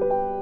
you